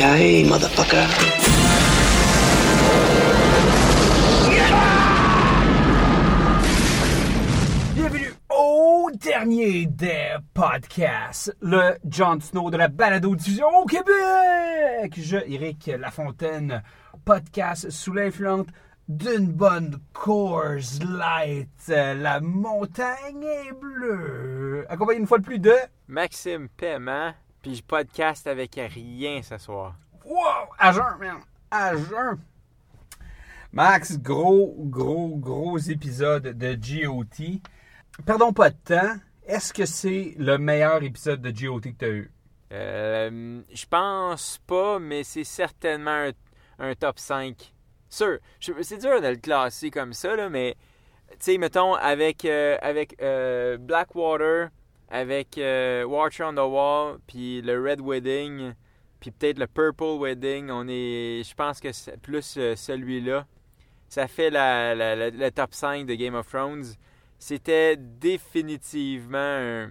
Yippee-ki-yay, motherfucker. Bienvenue au dernier des podcasts, le Jon Snow de la balado-diffusion au Québec. Je, Eric Lafontaine, podcast sous l'influence d'une bonne Coors Light. La montagne est bleue. Accompagné une fois de plus de... Maxime Paiement, puis je podcast avec rien ce soir. Wow! À jeun, man! À jeun! Max, gros, gros, gros épisode de GOT. Perdons pas de temps. Est-ce que c'est le meilleur épisode de GOT que tu as eu? Euh, je pense pas, mais c'est certainement un, un top 5. Sûr, c'est dur de le classer comme ça, là, mais tu sais, mettons, avec, euh, avec euh, Blackwater, avec euh, Watcher on the Wall, puis le Red Wedding, puis peut-être le Purple Wedding, on est, je pense que c'est plus euh, celui-là. Ça fait la, le top 5 de Game of Thrones. C'était définitivement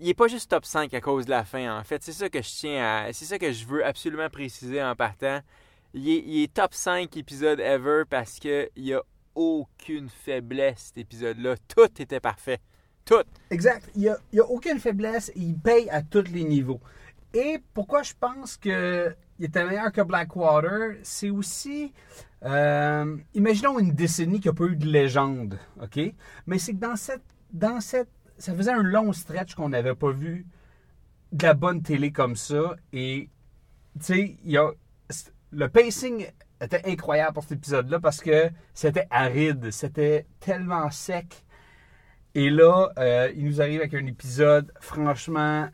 il est pas juste top 5 à cause de la fin, en fait. C'est ça que je tiens à. C'est ça que je veux absolument préciser en partant. Il est, top 5 épisode ever parce que il y a aucune faiblesse cet épisode-là. Tout était parfait. Tout. Exact. Il n'y a, aucune faiblesse. Il paye à tous les niveaux. Et pourquoi je pense qu'il était meilleur que Blackwater, c'est aussi. euh, imaginons une décennie qui n'a pas eu de légende, OK? Mais c'est que dans cette. Dans cette ça faisait un long stretch qu'on n'avait pas vu de la bonne télé comme ça. Et, tu sais. Le pacing était incroyable pour cet épisode-là parce que c'était aride, c'était tellement sec. Et là, euh, il nous arrive avec un épisode franchement